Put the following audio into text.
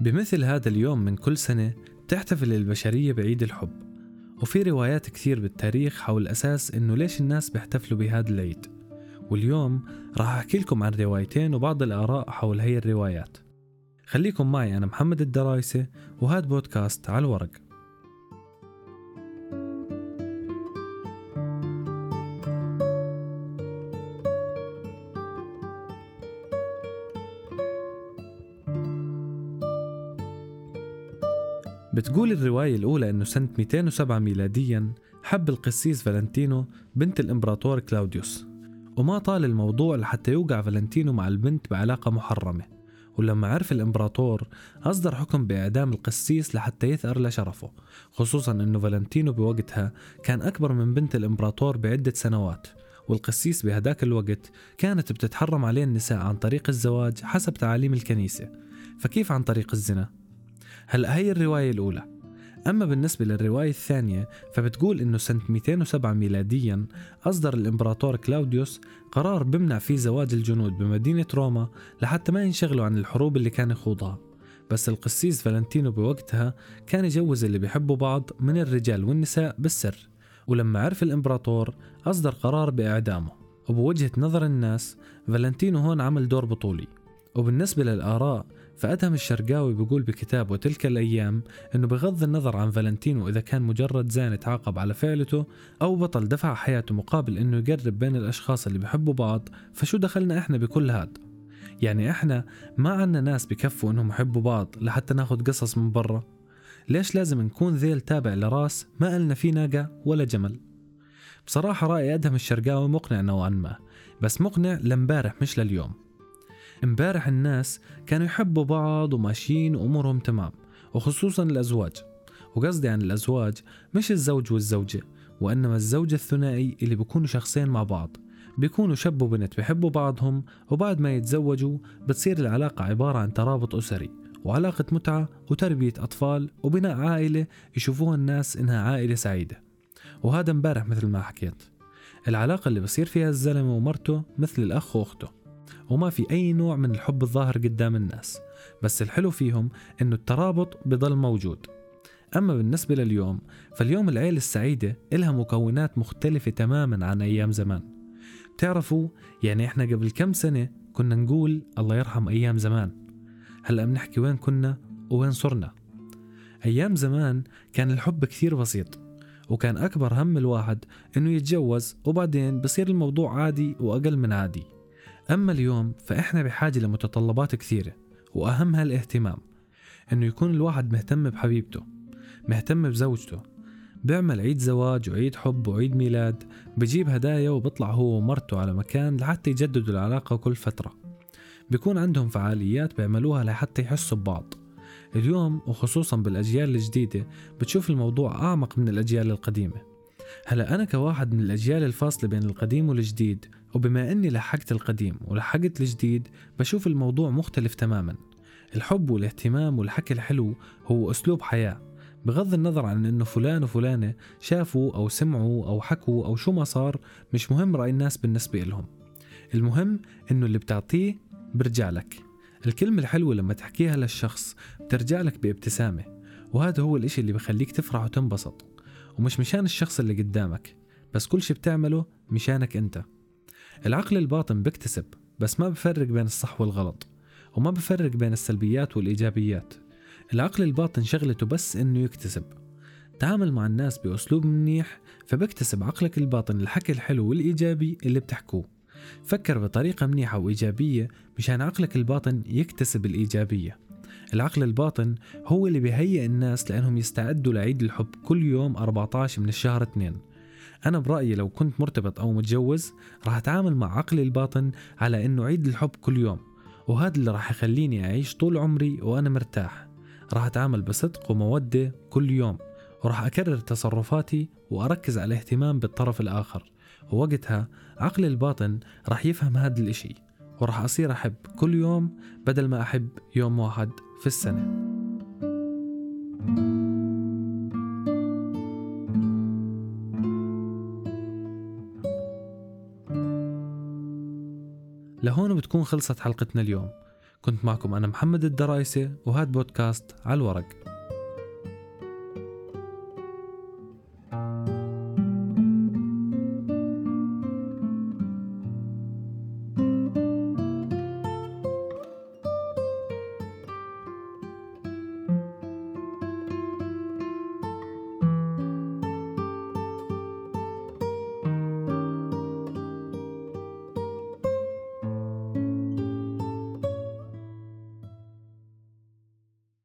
بمثل هذا اليوم من كل سنة تحتفل البشرية بعيد الحب وفي روايات كثير بالتاريخ حول أساس إنه ليش الناس بيحتفلوا بهذا العيد. واليوم راح أحكي لكم عن روايتين وبعض الآراء حول هي الروايات. خليكم معي أنا محمد الدرايسة وهذا بودكاست على الورق. بتقول الرواية الأولى أنه سنة 207 ميلاديا حب القسيس فالنتينو بنت الإمبراطور كلاوديوس وما طال الموضوع لحتى يوقع فالنتينو مع البنت بعلاقة محرمة ولما عرف الإمبراطور أصدر حكم بإعدام القسيس لحتى يثأر لشرفه خصوصا أنه فالنتينو بوقتها كان أكبر من بنت الإمبراطور بعدة سنوات والقسيس بهداك الوقت كانت بتتحرم عليه النساء عن طريق الزواج حسب تعاليم الكنيسة فكيف عن طريق الزنا؟ هلا هي الرواية الأولى. أما بالنسبة للرواية الثانية فبتقول إنه سنة 207 ميلاديا أصدر الإمبراطور كلاوديوس قرار بمنع فيه زواج الجنود بمدينة روما لحتى ما ينشغلوا عن الحروب اللي كان يخوضها. بس القسيس فالنتينو بوقتها كان يجوز اللي بيحبوا بعض من الرجال والنساء بالسر ولما عرف الإمبراطور أصدر قرار بإعدامه. وبوجهة نظر الناس فالنتينو هون عمل دور بطولي. وبالنسبة للآراء فأدهم الشرقاوي بيقول بكتابه تلك الأيام أنه بغض النظر عن فالنتينو إذا كان مجرد زاني تعاقب على فعلته أو بطل دفع حياته مقابل أنه يقرب بين الأشخاص اللي بيحبوا بعض فشو دخلنا إحنا بكل هاد؟ يعني إحنا ما عنا ناس بكفوا أنهم يحبوا بعض لحتى ناخد قصص من برا. ليش لازم نكون ذيل تابع لراس ما إلنا فيه ناقة ولا جمل؟ بصراحة رأي أدهم الشرقاوي مقنع نوعا ما بس مقنع لمبارح مش لليوم. امبارح الناس كانوا يحبوا بعض وماشيين وأمورهم تمام وخصوصا الأزواج. وقصدي عن الأزواج مش الزوج والزوجة وإنما الزوج الثنائي اللي بيكونوا شخصين مع بعض. بيكونوا شاب وبنت بيحبوا بعضهم وبعد ما يتزوجوا بتصير العلاقة عبارة عن ترابط أسري وعلاقة متعة وتربية أطفال وبناء عائلة يشوفوها الناس إنها عائلة سعيدة. وهذا امبارح مثل ما حكيت. العلاقة اللي بصير فيها الزلمة ومرته مثل الأخ وأخته. وما في أي نوع من الحب الظاهر قدام الناس بس الحلو فيهم إنه الترابط بضل موجود. أما بالنسبة لليوم فاليوم العيلة السعيدة إلها مكونات مختلفة تماما عن أيام زمان. بتعرفوا يعني إحنا قبل كم سنة كنا نقول الله يرحم أيام زمان؟ هلأ بنحكي وين كنا وين صرنا. أيام زمان كان الحب كثير بسيط وكان أكبر هم الواحد إنه يتجوز وبعدين بصير الموضوع عادي وأقل من عادي. أما اليوم فإحنا بحاجة لمتطلبات كثيرة وأهمها الاهتمام إنه يكون الواحد مهتم بحبيبته مهتم بزوجته بيعمل عيد زواج وعيد حب وعيد ميلاد بجيب هدايا وبطلع هو ومرته على مكان لحتى يجددوا العلاقة كل فترة. بيكون عندهم فعاليات بيعملوها لحتى يحسوا ببعض. اليوم وخصوصا بالأجيال الجديدة بتشوف الموضوع أعمق من الأجيال القديمة. هلا أنا كواحد من الأجيال الفاصلة بين القديم والجديد وبما أني لحقت القديم ولحقت الجديد بشوف الموضوع مختلف تماما. الحب والاهتمام والحكي الحلو هو أسلوب حياة بغض النظر عن إنه فلان وفلانة شافوا أو سمعوا أو حكوا أو شو ما صار مش مهم رأي الناس بالنسبة لهم المهم إنه اللي بتعطيه برجع لك. الكلمة الحلوة لما تحكيها للشخص بترجع لك بابتسامة وهذا هو الإشي اللي بخليك تفرح وتنبسط. ومش مشان الشخص اللي قدامك بس كل شي بتعمله مشانك أنت. العقل الباطن بيكتسب بس ما بفرق بين الصح والغلط وما بفرق بين السلبيات والإيجابيات. العقل الباطن شغلته بس إنه يكتسب. تعامل مع الناس بأسلوب منيح فبكتسب عقلك الباطن الحكي الحلو والإيجابي اللي بتحكوه. فكر بطريقة منيحة وإيجابية مشان عقلك الباطن يكتسب الإيجابية. العقل الباطن هو اللي بيهيئ الناس لأنهم يستعدوا لعيد الحب كل يوم 14 من الشهر 2 أنا برأيي لو كنت مرتبط أو متجوز راح أتعامل مع عقلي الباطن على إنه عيد الحب كل يوم وهذا اللي راح يخليني أعيش طول عمري وأنا مرتاح. راح أتعامل بصدق ومودة كل يوم وراح أكرر تصرفاتي وأركز على الاهتمام بالطرف الآخر. ووقتها عقلي الباطن راح يفهم هذا الإشي. وراح أصير أحب كل يوم بدل ما أحب يوم واحد في السنة. لهون بتكون خلصت حلقتنا اليوم. كنت معكم أنا محمد الدرايسة وهذا بودكاست على الورق.